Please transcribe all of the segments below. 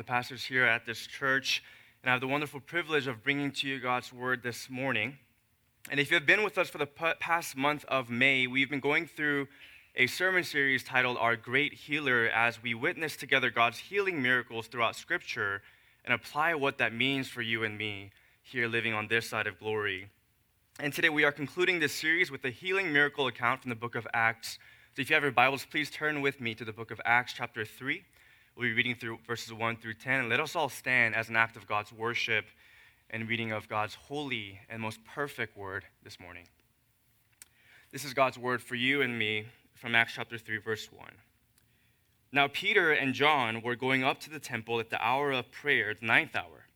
the pastors here at this church, and I have the wonderful privilege of bringing to you God's word this morning. And if you have been with us for the past month of May, we've been going through a sermon series titled Our Great Healer as we witness together God's healing miracles throughout Scripture and apply what that means for you and me here living on this side of glory. And today we are concluding this series with a healing miracle account from the book of Acts. So if you have your Bibles, please turn with me to the book of Acts, chapter 3. We'll be reading through verses 1 through 10. And let us all stand as an act of God's worship and reading of God's holy and most perfect word this morning. This is God's word for you and me from Acts chapter 3, verse 1. Now, Peter and John were going up to the temple at the hour of prayer, the ninth hour.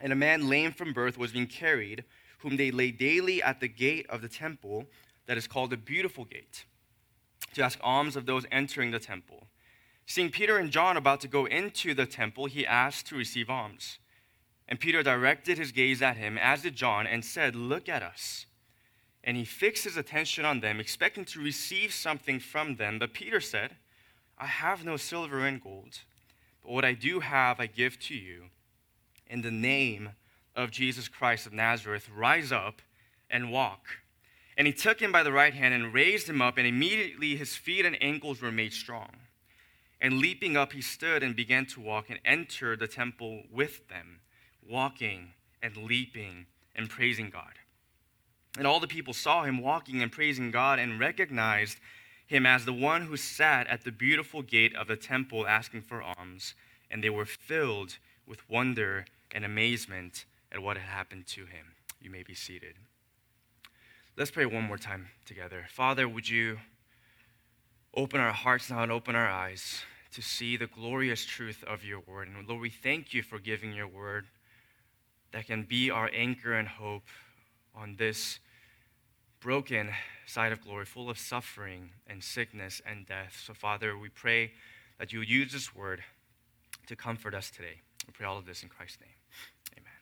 And a man lame from birth was being carried, whom they laid daily at the gate of the temple that is called the Beautiful Gate, to ask alms of those entering the temple. Seeing Peter and John about to go into the temple, he asked to receive alms. And Peter directed his gaze at him, as did John, and said, Look at us. And he fixed his attention on them, expecting to receive something from them. But Peter said, I have no silver and gold, but what I do have I give to you. In the name of Jesus Christ of Nazareth, rise up and walk. And he took him by the right hand and raised him up, and immediately his feet and ankles were made strong. And leaping up, he stood and began to walk and entered the temple with them, walking and leaping and praising God. And all the people saw him walking and praising God and recognized him as the one who sat at the beautiful gate of the temple asking for alms. And they were filled with wonder and amazement at what had happened to him. You may be seated. Let's pray one more time together. Father, would you open our hearts now and open our eyes to see the glorious truth of your word. And Lord, we thank you for giving your word that can be our anchor and hope on this broken side of glory, full of suffering and sickness and death. So, Father, we pray that you would use this word to comfort us today. We pray all of this in Christ's name. Amen.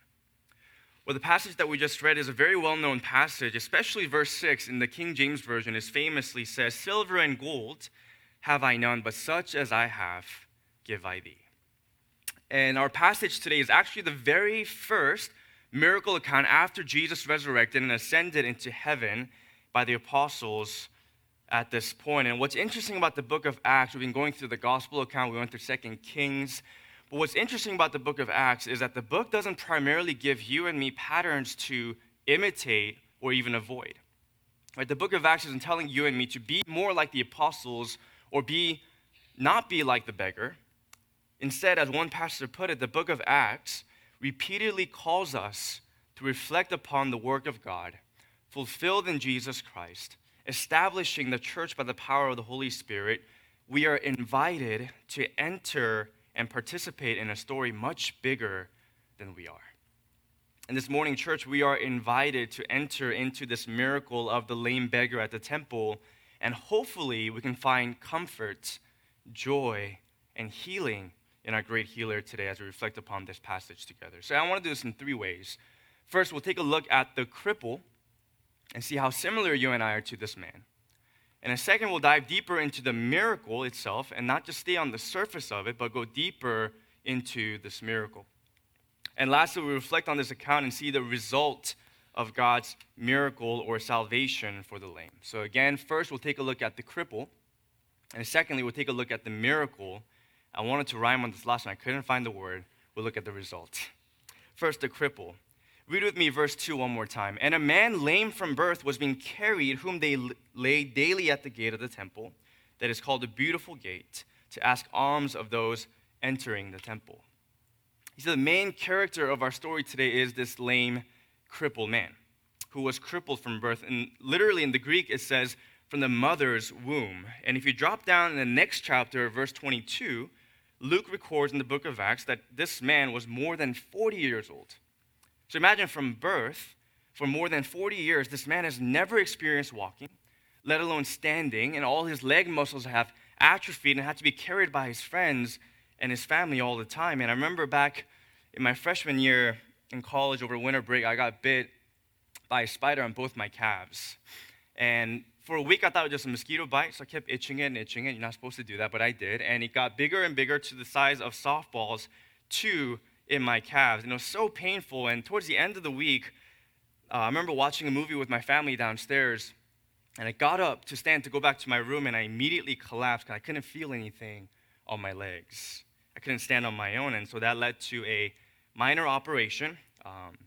Well, the passage that we just read is a very well known passage, especially verse 6 in the King James Version, is famously says, Silver and gold have I none, but such as I have give I thee. And our passage today is actually the very first miracle account after Jesus resurrected and ascended into heaven by the apostles at this point. And what's interesting about the book of Acts, we've been going through the gospel account, we went through Second Kings. But what's interesting about the book of Acts is that the book doesn't primarily give you and me patterns to imitate or even avoid. Right? The book of Acts isn't telling you and me to be more like the apostles or be not be like the beggar. Instead, as one pastor put it, the book of Acts repeatedly calls us to reflect upon the work of God fulfilled in Jesus Christ, establishing the church by the power of the Holy Spirit. We are invited to enter and participate in a story much bigger than we are. And this morning, church, we are invited to enter into this miracle of the lame beggar at the temple and hopefully, we can find comfort, joy, and healing in our great healer today as we reflect upon this passage together. So, I want to do this in three ways. First, we'll take a look at the cripple and see how similar you and I are to this man. And a second, we'll dive deeper into the miracle itself and not just stay on the surface of it, but go deeper into this miracle. And lastly, we reflect on this account and see the result of God's miracle or salvation for the lame. So, again, first we'll take a look at the cripple, and secondly, we'll take a look at the miracle. I wanted to rhyme on this last one, I couldn't find the word. We'll look at the result. First, the cripple. Read with me verse 2 one more time. And a man lame from birth was being carried, whom they laid daily at the gate of the temple, that is called the Beautiful Gate, to ask alms of those entering the temple. He said the main character of our story today is this lame crippled man who was crippled from birth. And literally in the Greek, it says from the mother's womb. And if you drop down in the next chapter, verse 22, Luke records in the book of Acts that this man was more than 40 years old. So imagine from birth, for more than 40 years, this man has never experienced walking, let alone standing, and all his leg muscles have atrophied and had to be carried by his friends and his family all the time. And I remember back in my freshman year in college over winter break, I got bit by a spider on both my calves. And for a week, I thought it was just a mosquito bite, so I kept itching it and itching it. You're not supposed to do that, but I did. And it got bigger and bigger to the size of softballs two in my calves. And it was so painful. And towards the end of the week, uh, I remember watching a movie with my family downstairs. And I got up to stand to go back to my room, and I immediately collapsed because I couldn't feel anything on my legs. I couldn't stand on my own. And so that led to a minor operation. Um,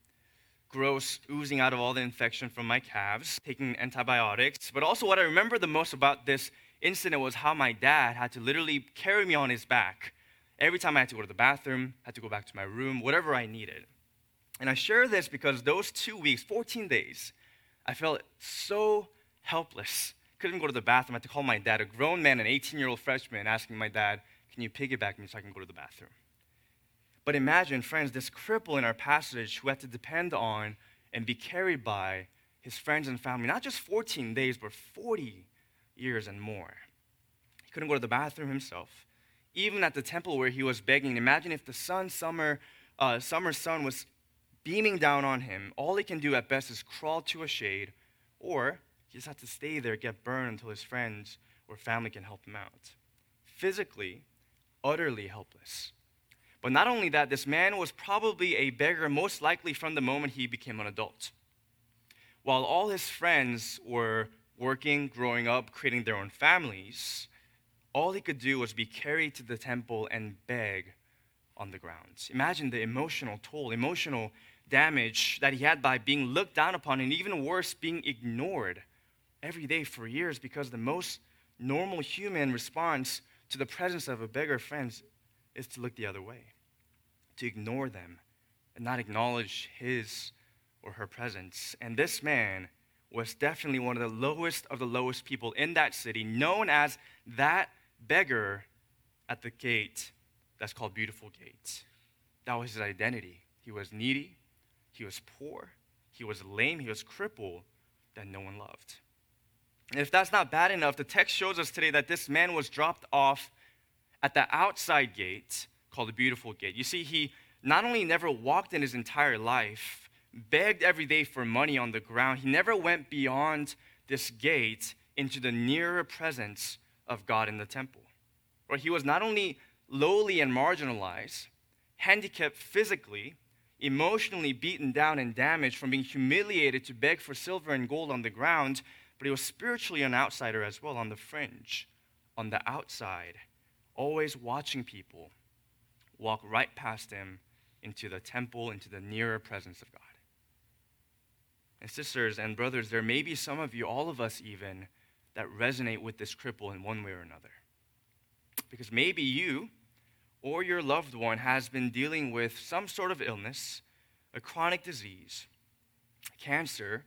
gross oozing out of all the infection from my calves, taking antibiotics. But also, what I remember the most about this incident was how my dad had to literally carry me on his back every time I had to go to the bathroom, had to go back to my room, whatever I needed. And I share this because those two weeks, 14 days, I felt so helpless. Couldn't go to the bathroom. I had to call my dad, a grown man, an 18 year old freshman, asking my dad, Can you piggyback me so I can go to the bathroom? But imagine, friends, this cripple in our passage who had to depend on and be carried by his friends and family, not just 14 days, but 40 years and more. He couldn't go to the bathroom himself. Even at the temple where he was begging, imagine if the sun, summer, uh, summer sun was beaming down on him. All he can do at best is crawl to a shade, or he just has to stay there, get burned until his friends or family can help him out. Physically, utterly helpless. But not only that, this man was probably a beggar, most likely from the moment he became an adult. While all his friends were working, growing up, creating their own families, all he could do was be carried to the temple and beg on the ground. Imagine the emotional toll, emotional damage that he had by being looked down upon, and even worse, being ignored every day for years because the most normal human response to the presence of a beggar, friends, is to look the other way to ignore them and not acknowledge his or her presence. And this man was definitely one of the lowest of the lowest people in that city, known as that beggar at the gate that's called Beautiful Gate. That was his identity. He was needy, he was poor, he was lame, he was crippled, that no one loved. And if that's not bad enough, the text shows us today that this man was dropped off at the outside gate called the Beautiful Gate. You see, he not only never walked in his entire life, begged every day for money on the ground, he never went beyond this gate into the nearer presence of God in the temple. Right? He was not only lowly and marginalized, handicapped physically, emotionally beaten down and damaged from being humiliated to beg for silver and gold on the ground, but he was spiritually an outsider as well, on the fringe, on the outside, always watching people walk right past him into the temple, into the nearer presence of God. And sisters and brothers, there may be some of you, all of us even, that resonate with this cripple in one way or another. Because maybe you or your loved one has been dealing with some sort of illness, a chronic disease, cancer,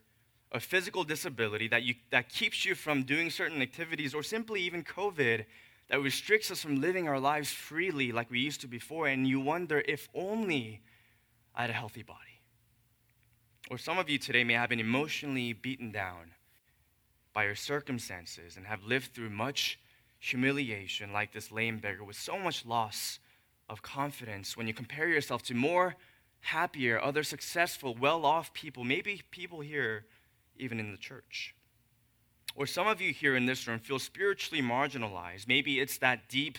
a physical disability that, you, that keeps you from doing certain activities, or simply even COVID that restricts us from living our lives freely like we used to before, and you wonder if only I had a healthy body. Or some of you today may have been emotionally beaten down by your circumstances and have lived through much humiliation, like this lame beggar, with so much loss of confidence when you compare yourself to more happier, other successful, well off people, maybe people here even in the church. Or some of you here in this room feel spiritually marginalized. Maybe it's that deep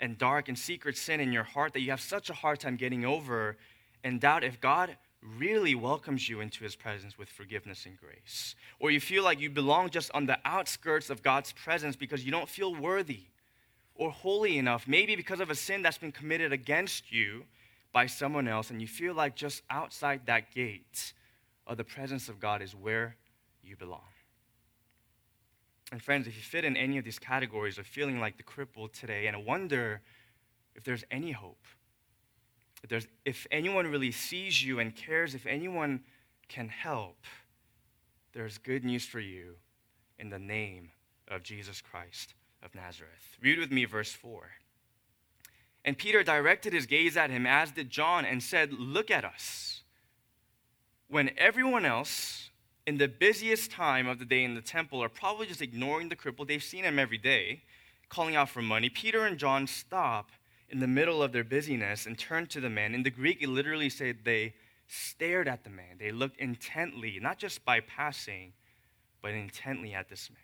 and dark and secret sin in your heart that you have such a hard time getting over and doubt if God really welcomes you into his presence with forgiveness and grace. Or you feel like you belong just on the outskirts of God's presence because you don't feel worthy or holy enough, maybe because of a sin that's been committed against you by someone else, and you feel like just outside that gate of the presence of God is where you belong. And friends, if you fit in any of these categories of feeling like the crippled today, and I wonder if there's any hope, if, there's, if anyone really sees you and cares, if anyone can help, there's good news for you in the name of Jesus Christ of Nazareth. Read with me verse 4. And Peter directed his gaze at him, as did John, and said, Look at us. When everyone else in the busiest time of the day in the temple are probably just ignoring the cripple. They've seen him every day, calling out for money. Peter and John stop in the middle of their busyness and turn to the man. In the Greek, it literally said they stared at the man. They looked intently, not just by passing, but intently at this man.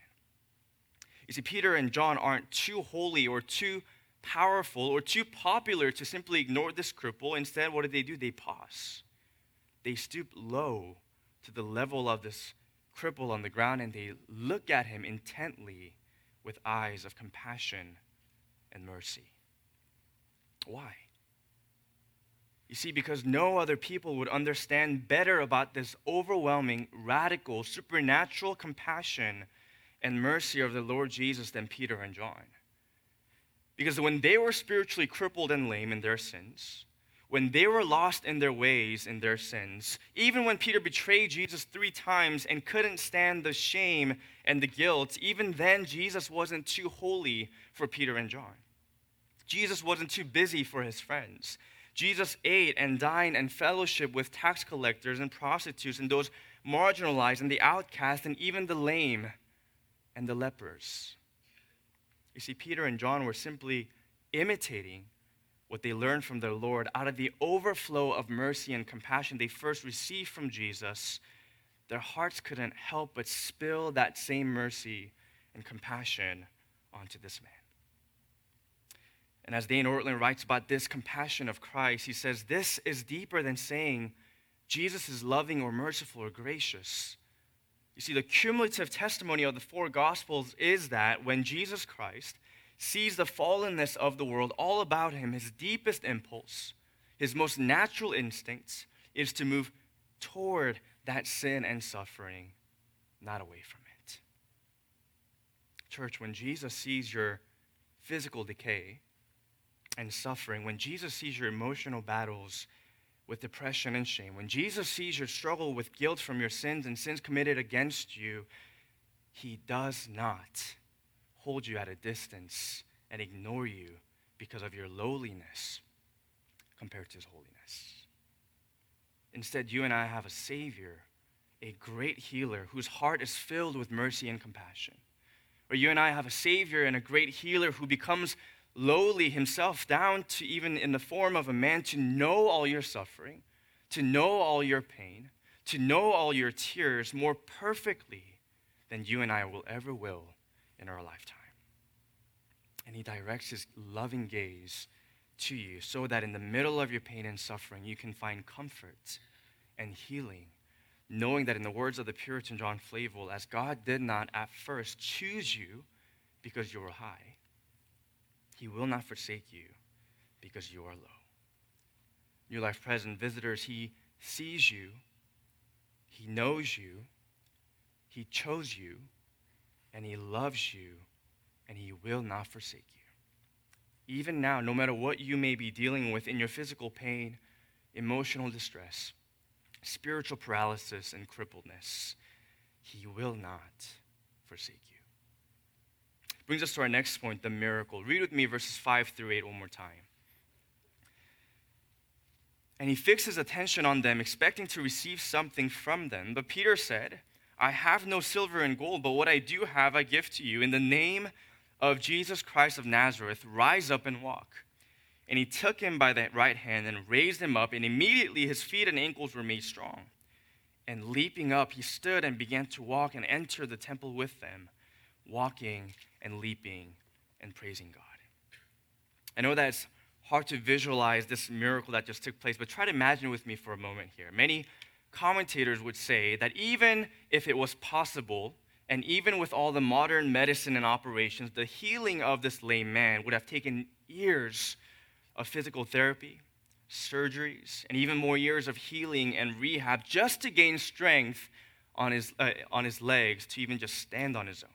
You see, Peter and John aren't too holy or too powerful or too popular to simply ignore this cripple. Instead, what did they do? They pause. They stoop low to the level of this cripple on the ground and they look at him intently with eyes of compassion and mercy. Why? You see, because no other people would understand better about this overwhelming, radical, supernatural compassion and mercy of the Lord Jesus than Peter and John. Because when they were spiritually crippled and lame in their sins, when they were lost in their ways in their sins, even when Peter betrayed Jesus three times and couldn't stand the shame and the guilt, even then Jesus wasn't too holy for Peter and John. Jesus wasn't too busy for his friends. Jesus ate and dined and fellowship with tax collectors and prostitutes and those marginalized and the outcast and even the lame and the lepers. You see, Peter and John were simply imitating what they learned from their Lord out of the overflow of mercy and compassion they first received from Jesus. Their hearts couldn't help but spill that same mercy and compassion onto this man. And as Dane Ortlund writes about this compassion of Christ, he says, This is deeper than saying Jesus is loving or merciful or gracious. You see, the cumulative testimony of the four Gospels is that when Jesus Christ sees the fallenness of the world all about him, his deepest impulse, his most natural instincts, is to move toward that sin and suffering, not away from it. Church, when Jesus sees your physical decay, and suffering, when Jesus sees your emotional battles with depression and shame, when Jesus sees your struggle with guilt from your sins and sins committed against you, he does not hold you at a distance and ignore you because of your lowliness compared to his holiness. Instead, you and I have a Savior, a great healer whose heart is filled with mercy and compassion. Or you and I have a Savior and a great healer who becomes lowly himself down to even in the form of a man to know all your suffering, to know all your pain, to know all your tears more perfectly than you and I will ever will in our lifetime. And he directs his loving gaze to you so that in the middle of your pain and suffering, you can find comfort and healing, knowing that in the words of the Puritan John Flavel, as God did not at first choose you because you were high, he will not forsake you because you are low. New Life Present visitors, He sees you, He knows you, He chose you, and He loves you, and He will not forsake you. Even now, no matter what you may be dealing with in your physical pain, emotional distress, spiritual paralysis, and crippledness, He will not forsake you brings us to our next point the miracle. Read with me verses 5 through 8 one more time. And he fixed his attention on them, expecting to receive something from them. But Peter said, I have no silver and gold, but what I do have I give to you. In the name of Jesus Christ of Nazareth, rise up and walk. And he took him by the right hand and raised him up, and immediately his feet and ankles were made strong. And leaping up, he stood and began to walk and enter the temple with them, walking and leaping and praising God. I know that it's hard to visualize this miracle that just took place, but try to imagine with me for a moment here. Many commentators would say that even if it was possible, and even with all the modern medicine and operations, the healing of this lame man would have taken years of physical therapy, surgeries, and even more years of healing and rehab just to gain strength on his, uh, on his legs to even just stand on his own.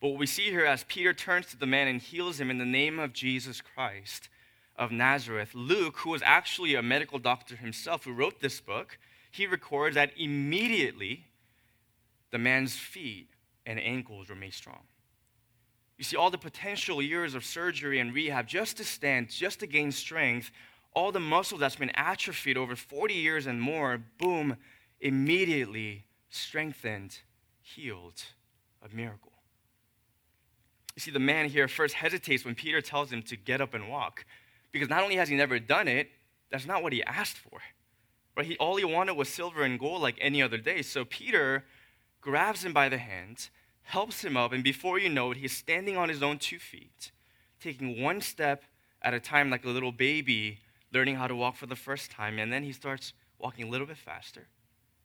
But what we see here as Peter turns to the man and heals him in the name of Jesus Christ of Nazareth, Luke, who was actually a medical doctor himself who wrote this book, he records that immediately the man's feet and ankles were made strong. You see, all the potential years of surgery and rehab just to stand, just to gain strength, all the muscle that's been atrophied over 40 years and more, boom, immediately strengthened, healed, a miracle. You see, the man here first hesitates when Peter tells him to get up and walk, because not only has he never done it, that's not what he asked for. Right? He, all he wanted was silver and gold like any other day. So Peter grabs him by the hand, helps him up, and before you know it, he's standing on his own two feet, taking one step at a time like a little baby learning how to walk for the first time. And then he starts walking a little bit faster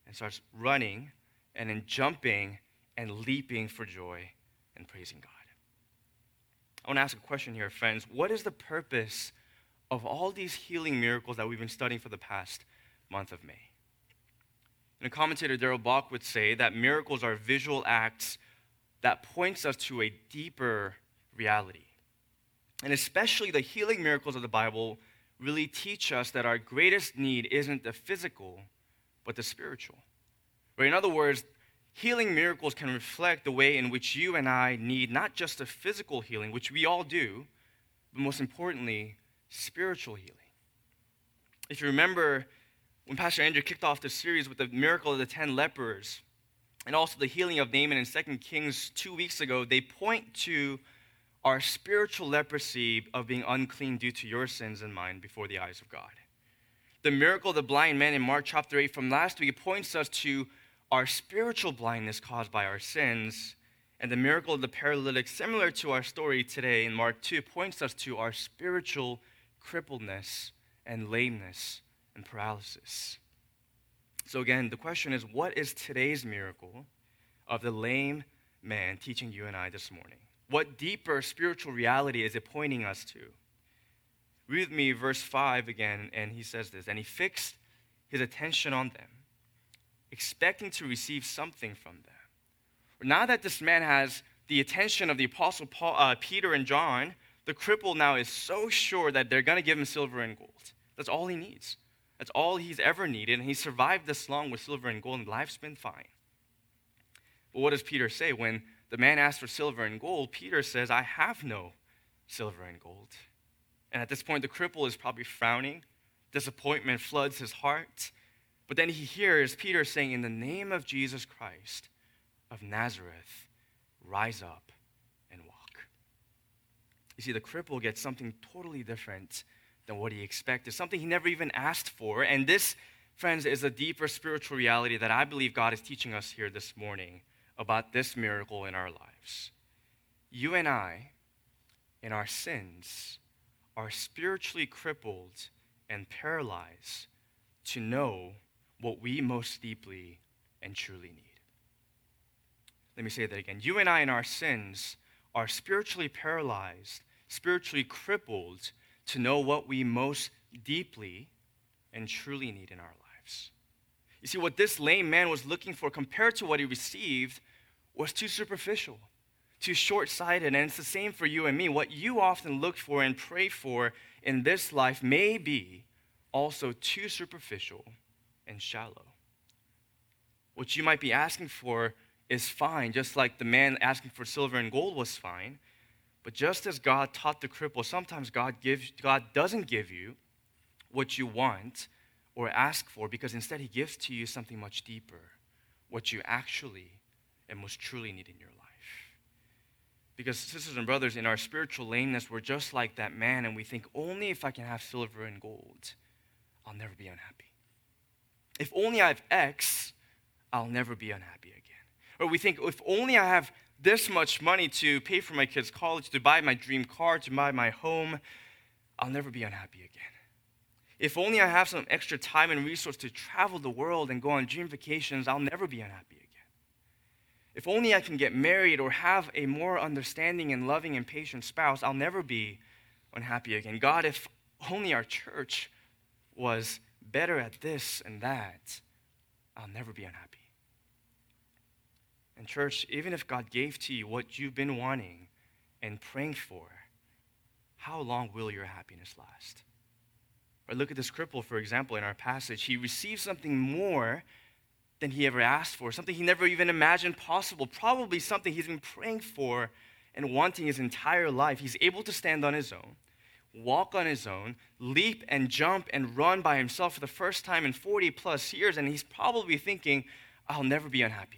and starts running and then jumping and leaping for joy and praising God. I want to ask a question here, friends. What is the purpose of all these healing miracles that we've been studying for the past month of May? And a commentator, Darrell Bock would say that miracles are visual acts that points us to a deeper reality. And especially the healing miracles of the Bible really teach us that our greatest need isn't the physical, but the spiritual. Right? In other words, healing miracles can reflect the way in which you and I need not just a physical healing, which we all do, but most importantly, spiritual healing. If you remember when Pastor Andrew kicked off the series with the miracle of the 10 lepers and also the healing of Naaman in 2 Kings two weeks ago, they point to our spiritual leprosy of being unclean due to your sins and mine before the eyes of God. The miracle of the blind man in Mark chapter 8 from last week points us to our spiritual blindness caused by our sins. And the miracle of the paralytic, similar to our story today in Mark 2, points us to our spiritual crippledness and lameness and paralysis. So, again, the question is what is today's miracle of the lame man teaching you and I this morning? What deeper spiritual reality is it pointing us to? Read with me verse 5 again, and he says this And he fixed his attention on them, expecting to receive something from them. Now that this man has the attention of the apostle Paul, uh, Peter and John, the cripple now is so sure that they're going to give him silver and gold. That's all he needs. That's all he's ever needed, and he survived this long with silver and gold, and life's been fine. But what does Peter say when the man asks for silver and gold, Peter says, I have no silver and gold. And at this point, the cripple is probably frowning. Disappointment floods his heart. But then he hears Peter saying, In the name of Jesus Christ of Nazareth, rise up. You see, the cripple gets something totally different than what he expected, something he never even asked for. And this, friends, is a deeper spiritual reality that I believe God is teaching us here this morning about this miracle in our lives. You and I, in our sins, are spiritually crippled and paralyzed to know what we most deeply and truly need. Let me say that again. You and I, in our sins, are spiritually paralyzed, spiritually crippled to know what we most deeply and truly need in our lives. You see, what this lame man was looking for compared to what he received was too superficial, too short sighted. And it's the same for you and me. What you often look for and pray for in this life may be also too superficial and shallow. What you might be asking for is fine, just like the man asking for silver and gold was fine. But just as God taught the cripple, sometimes God gives God doesn't give you what you want or ask for because instead he gives to you something much deeper, what you actually and most truly need in your life. Because, sisters and brothers, in our spiritual lameness, we're just like that man, and we think, only if I can have silver and gold, I'll never be unhappy. If only I have X, I'll never be unhappy again. Or we think, if only I have this much money to pay for my kids' college, to buy my dream car, to buy my home, I'll never be unhappy again. If only I have some extra time and resource to travel the world and go on dream vacations, I'll never be unhappy again. If only I can get married or have a more understanding and loving and patient spouse, I'll never be unhappy again. God, if only our church was better at this and that, I'll never be unhappy. And, church, even if God gave to you what you've been wanting and praying for, how long will your happiness last? Or look at this cripple, for example, in our passage. He received something more than he ever asked for, something he never even imagined possible, probably something he's been praying for and wanting his entire life. He's able to stand on his own, walk on his own, leap and jump and run by himself for the first time in 40 plus years, and he's probably thinking, I'll never be unhappy.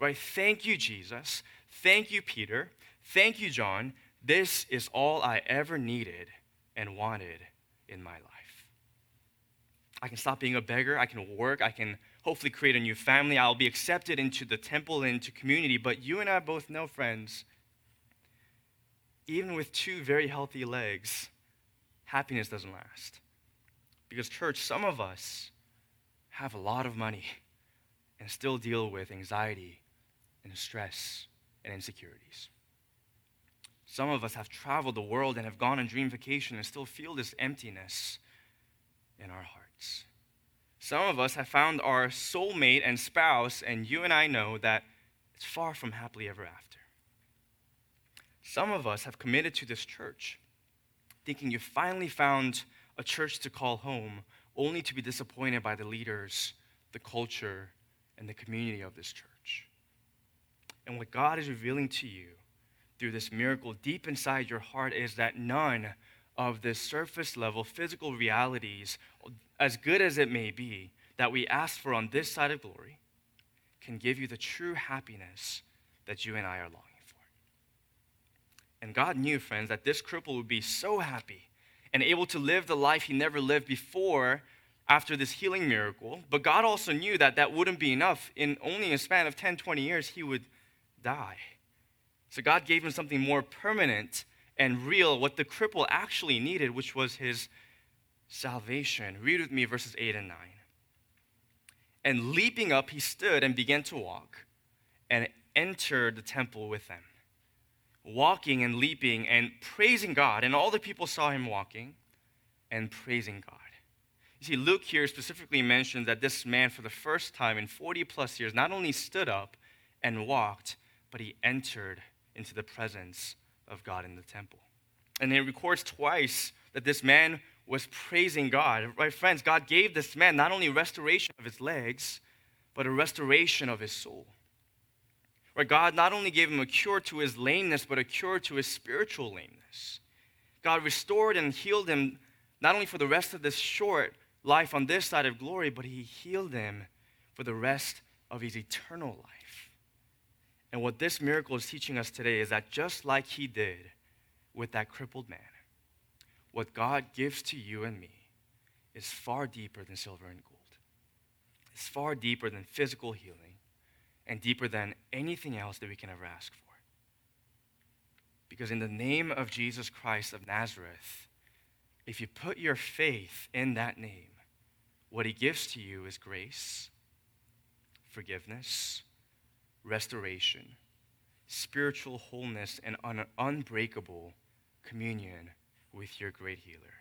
Right? Thank you, Jesus. Thank you, Peter. Thank you, John. This is all I ever needed and wanted in my life. I can stop being a beggar. I can work. I can hopefully create a new family. I'll be accepted into the temple and into community. But you and I both know, friends, even with two very healthy legs, happiness doesn't last. Because, church, some of us have a lot of money and still deal with anxiety and stress and insecurities. Some of us have traveled the world and have gone on dream vacation and still feel this emptiness in our hearts. Some of us have found our soulmate and spouse, and you and I know that it's far from happily ever after. Some of us have committed to this church, thinking you finally found a church to call home, only to be disappointed by the leaders, the culture, and the community of this church. And what God is revealing to you through this miracle deep inside your heart is that none of the surface level physical realities, as good as it may be, that we ask for on this side of glory, can give you the true happiness that you and I are longing for. And God knew, friends, that this cripple would be so happy and able to live the life he never lived before after this healing miracle. But God also knew that that wouldn't be enough. In only a span of 10, 20 years, he would die. So God gave him something more permanent and real, what the cripple actually needed, which was his salvation. Read with me verses 8 and 9. And leaping up, he stood and began to walk and entered the temple with them, walking and leaping and praising God. And all the people saw him walking and praising God. You see, Luke here specifically mentions that this man, for the first time in 40 plus years, not only stood up and walked, but he entered into the presence of God in the temple. And it records twice that this man was praising God. Right, friends, God gave this man not only restoration of his legs, but a restoration of his soul. Right, God not only gave him a cure to his lameness, but a cure to his spiritual lameness. God restored and healed him not only for the rest of this short life on this side of glory, but he healed him for the rest of his eternal life. And what this miracle is teaching us today is that just like he did with that crippled man, what God gives to you and me is far deeper than silver and gold. It's far deeper than physical healing and deeper than anything else that we can ever ask for. Because in the name of Jesus Christ of Nazareth, if you put your faith in that name, what he gives to you is grace, forgiveness, restoration, spiritual wholeness, and an unbreakable communion with your great healer.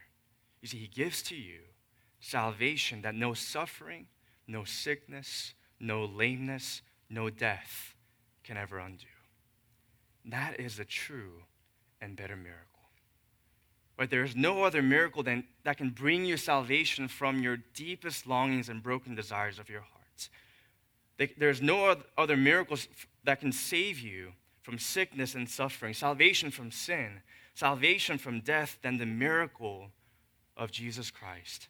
You see, He gives to you salvation that no suffering, no sickness, no lameness, no death can ever undo. That is a true and better miracle. But there is no other miracle than, that can bring you salvation from your deepest longings and broken desires of your heart. There's no other miracles that can save you from sickness and suffering, salvation from sin, salvation from death than the miracle of Jesus Christ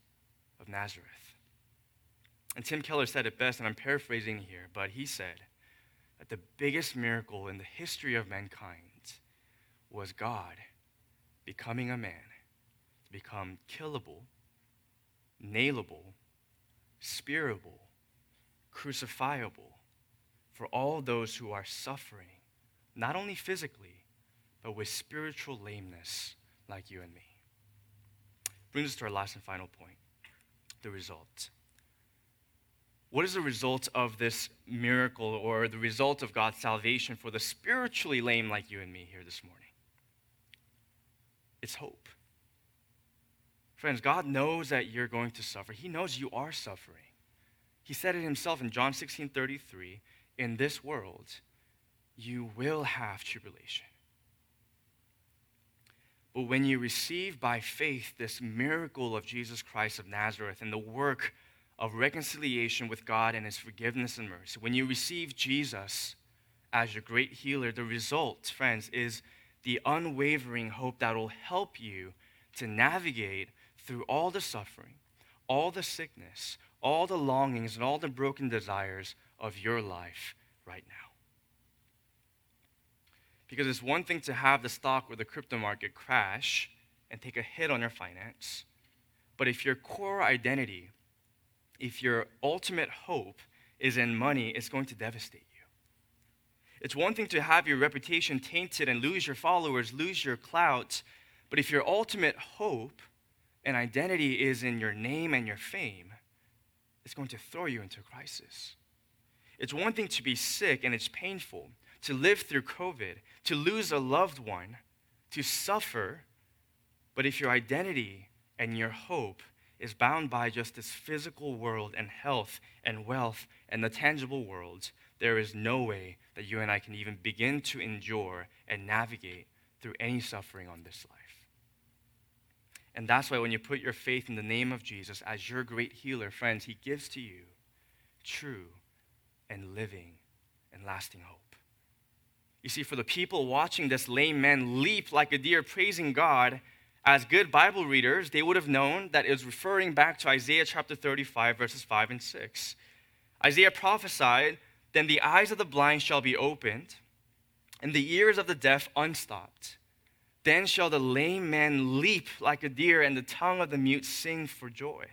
of Nazareth. And Tim Keller said it best, and I'm paraphrasing here, but he said that the biggest miracle in the history of mankind was God becoming a man to become killable, nailable, spearable, crucifiable for all those who are suffering, not only physically, but with spiritual lameness like you and me. Brings us to our last and final point the result. What is the result of this miracle or the result of God's salvation for the spiritually lame like you and me here this morning? It's hope. Friends, God knows that you're going to suffer. He knows you are suffering. He said it himself in John 16 33 In this world, you will have tribulation. But when you receive by faith this miracle of Jesus Christ of Nazareth and the work of reconciliation with God and his forgiveness and mercy, when you receive Jesus as your great healer, the result, friends, is the unwavering hope that will help you to navigate through all the suffering, all the sickness, all the longings and all the broken desires of your life right now. Because it's one thing to have the stock or the crypto market crash and take a hit on your finance, but if your core identity, if your ultimate hope is in money, it's going to devastate you. It's one thing to have your reputation tainted and lose your followers, lose your clout, but if your ultimate hope and identity is in your name and your fame, it's going to throw you into crisis. It's one thing to be sick and it's painful, to live through COVID, to lose a loved one, to suffer, but if your identity and your hope is bound by just this physical world and health and wealth and the tangible world, there is no way that you and I can even begin to endure and navigate through any suffering on this life. And that's why when you put your faith in the name of Jesus as your great healer, friends, he gives to you true and living and lasting hope. You see, for the people watching this lame man leap like a deer praising God, as good Bible readers, they would have known that it was referring back to Isaiah chapter 35, verses 5 and 6. Isaiah prophesied, Then the eyes of the blind shall be opened, and the ears of the deaf unstopped. Then shall the lame man leap like a deer, and the tongue of the mute sing for joy.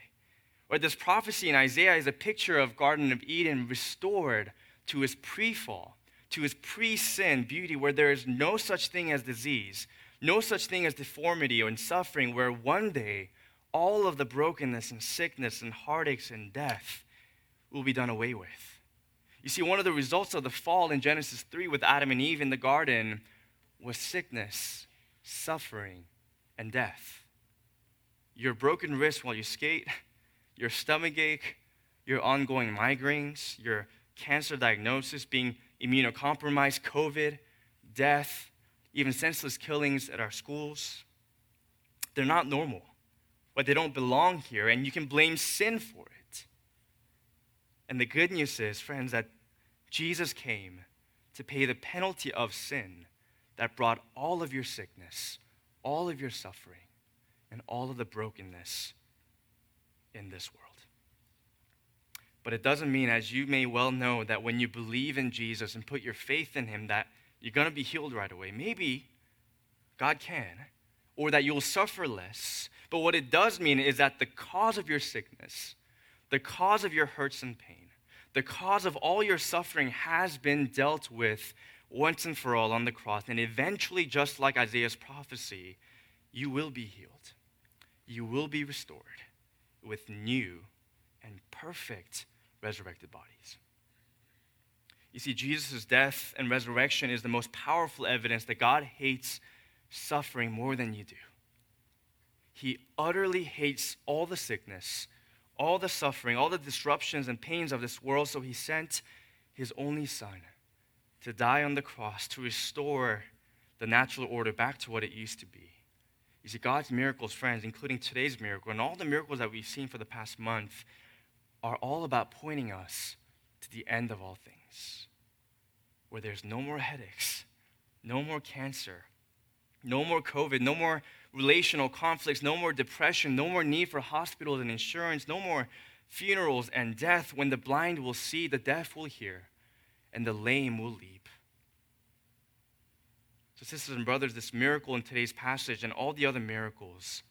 Or this prophecy in Isaiah is a picture of Garden of Eden restored to its pre fall, to its pre sin beauty, where there is no such thing as disease, no such thing as deformity or suffering, where one day all of the brokenness and sickness and heartaches and death will be done away with. You see, one of the results of the fall in Genesis 3 with Adam and Eve in the garden was sickness, suffering, and death. Your broken wrist while you skate, your stomach ache, your ongoing migraines, your cancer diagnosis, being immunocompromised, COVID, death, even senseless killings at our schools. They're not normal, but they don't belong here, and you can blame sin for it. And the good news is, friends, that Jesus came to pay the penalty of sin that brought all of your sickness, all of your suffering, and all of the brokenness in this world. But it doesn't mean, as you may well know, that when you believe in Jesus and put your faith in Him, that you're going to be healed right away. Maybe God can, or that you'll suffer less. But what it does mean is that the cause of your sickness, the cause of your hurts and pain, the cause of all your suffering has been dealt with once and for all on the cross. And eventually, just like Isaiah's prophecy, you will be healed. You will be restored with new and perfect resurrected bodies. You see, Jesus' death and resurrection is the most powerful evidence that God hates suffering more than you do. He utterly hates all the sickness, all the suffering, all the disruptions and pains of this world, so he sent his only son to die on the cross to restore the natural order back to what it used to be. You see, God's miracles, friends, including today's miracle and all the miracles that we've seen for the past month, are all about pointing us to the end of all things where there's no more headaches, no more cancer, no more COVID, no more relational conflicts, no more depression, no more need for hospitals and insurance, no more funerals and death. When the blind will see, the deaf will hear, and the lame will leap. So, sisters and brothers, this miracle in today's passage and all the other miracles,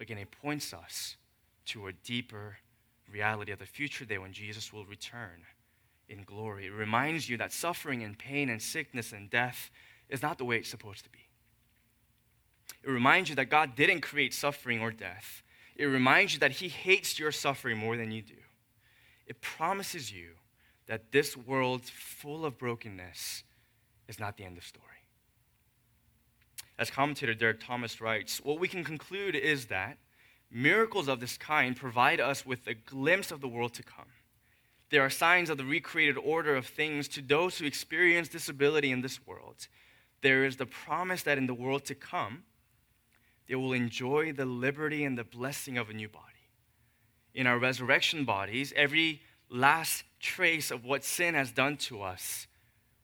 again, it points us to a deeper reality of the future day when Jesus will return in glory. It reminds you that suffering and pain and sickness and death is not the way it's supposed to be. It reminds you that God didn't create suffering or death. It reminds you that He hates your suffering more than you do. It promises you that this world full of brokenness is not the end of story. As commentator Derek Thomas writes, what we can conclude is that miracles of this kind provide us with a glimpse of the world to come. There are signs of the recreated order of things to those who experience disability in this world. There is the promise that in the world to come, they will enjoy the liberty and the blessing of a new body. In our resurrection bodies, every last trace of what sin has done to us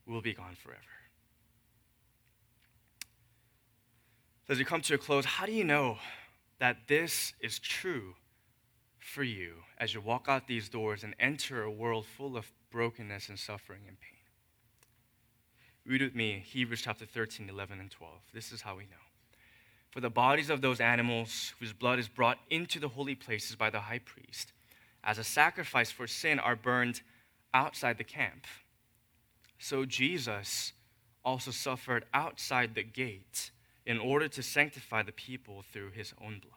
will be gone forever. As we come to a close, how do you know that this is true for you as you walk out these doors and enter a world full of brokenness and suffering and pain. Read with me Hebrews chapter 13, 11, and 12. This is how we know. For the bodies of those animals whose blood is brought into the holy places by the high priest as a sacrifice for sin are burned outside the camp. so Jesus also suffered outside the gate in order to sanctify the people through his own blood.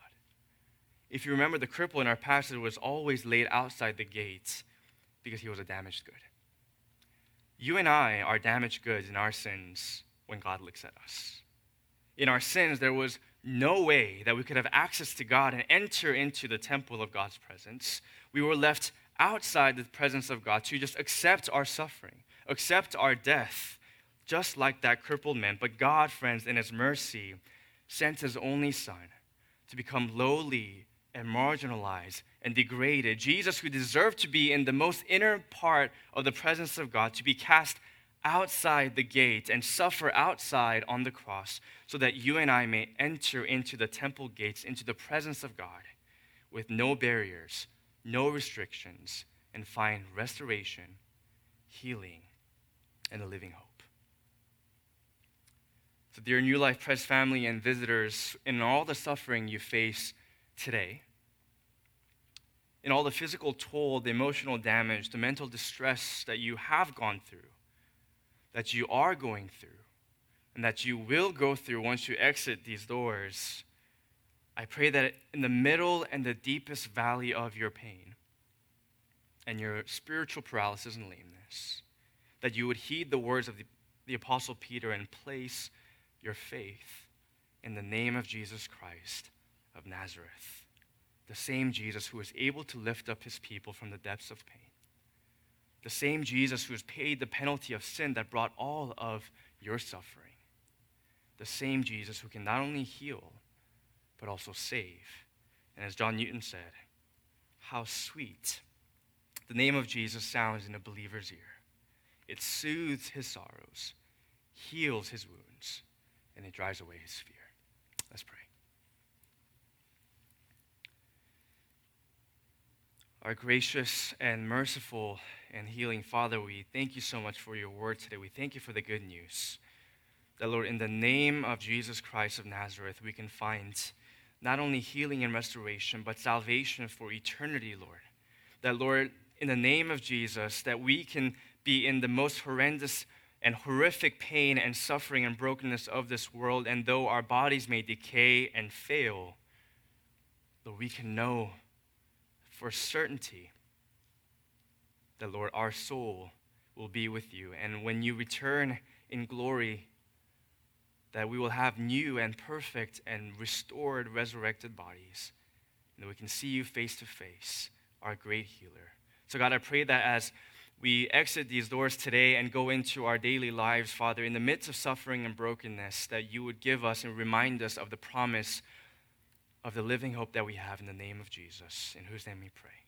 If you remember, the cripple in our passage was always laid outside the gates because he was a damaged good. You and I are damaged goods in our sins when God looks at us. In our sins, there was no way that we could have access to God and enter into the temple of God's presence. We were left outside the presence of God to just accept our suffering, accept our death, just like that crippled man. But God, friends, in His mercy, sent His only Son to become lowly and marginalized and degraded. Jesus, who deserved to be in the most inner part of the presence of God, to be cast outside the gate and suffer outside on the cross, so that you and I may enter into the temple gates, into the presence of God, with no barriers, no restrictions, and find restoration, healing, and a living hope. So, dear New Life Press family and visitors, in all the suffering you face today, in all the physical toll, the emotional damage, the mental distress that you have gone through, that you are going through, and that you will go through once you exit these doors, I pray that in the middle and the deepest valley of your pain and your spiritual paralysis and lameness, that you would heed the words of the, the Apostle Peter and place your faith in the name of Jesus Christ of Nazareth, the same Jesus who is able to lift up his people from the depths of pain the same Jesus who has paid the penalty of sin that brought all of your suffering. The same Jesus who can not only heal, but also save. And as John Newton said, how sweet the name of Jesus sounds in a believer's ear. It soothes his sorrows, heals his wounds, and it drives away his fear. Let's pray. Our gracious and merciful and healing Father, we thank you so much for your word today. We thank you for the good news. That, Lord, in the name of Jesus Christ of Nazareth, we can find not only healing and restoration, but salvation for eternity, Lord. That, Lord, in the name of Jesus, that we can be in the most horrendous and horrific pain and suffering and brokenness of this world, and though our bodies may decay and fail, Lord, we can know for certainty that, Lord, our soul will be with you. And when you return in glory, that we will have new and perfect and restored, resurrected bodies. And that we can see you face to face, our great healer. So, God, I pray that as we exit these doors today and go into our daily lives, Father, in the midst of suffering and brokenness, that you would give us and remind us of the promise of the living hope that we have in the name of Jesus, in whose name we pray.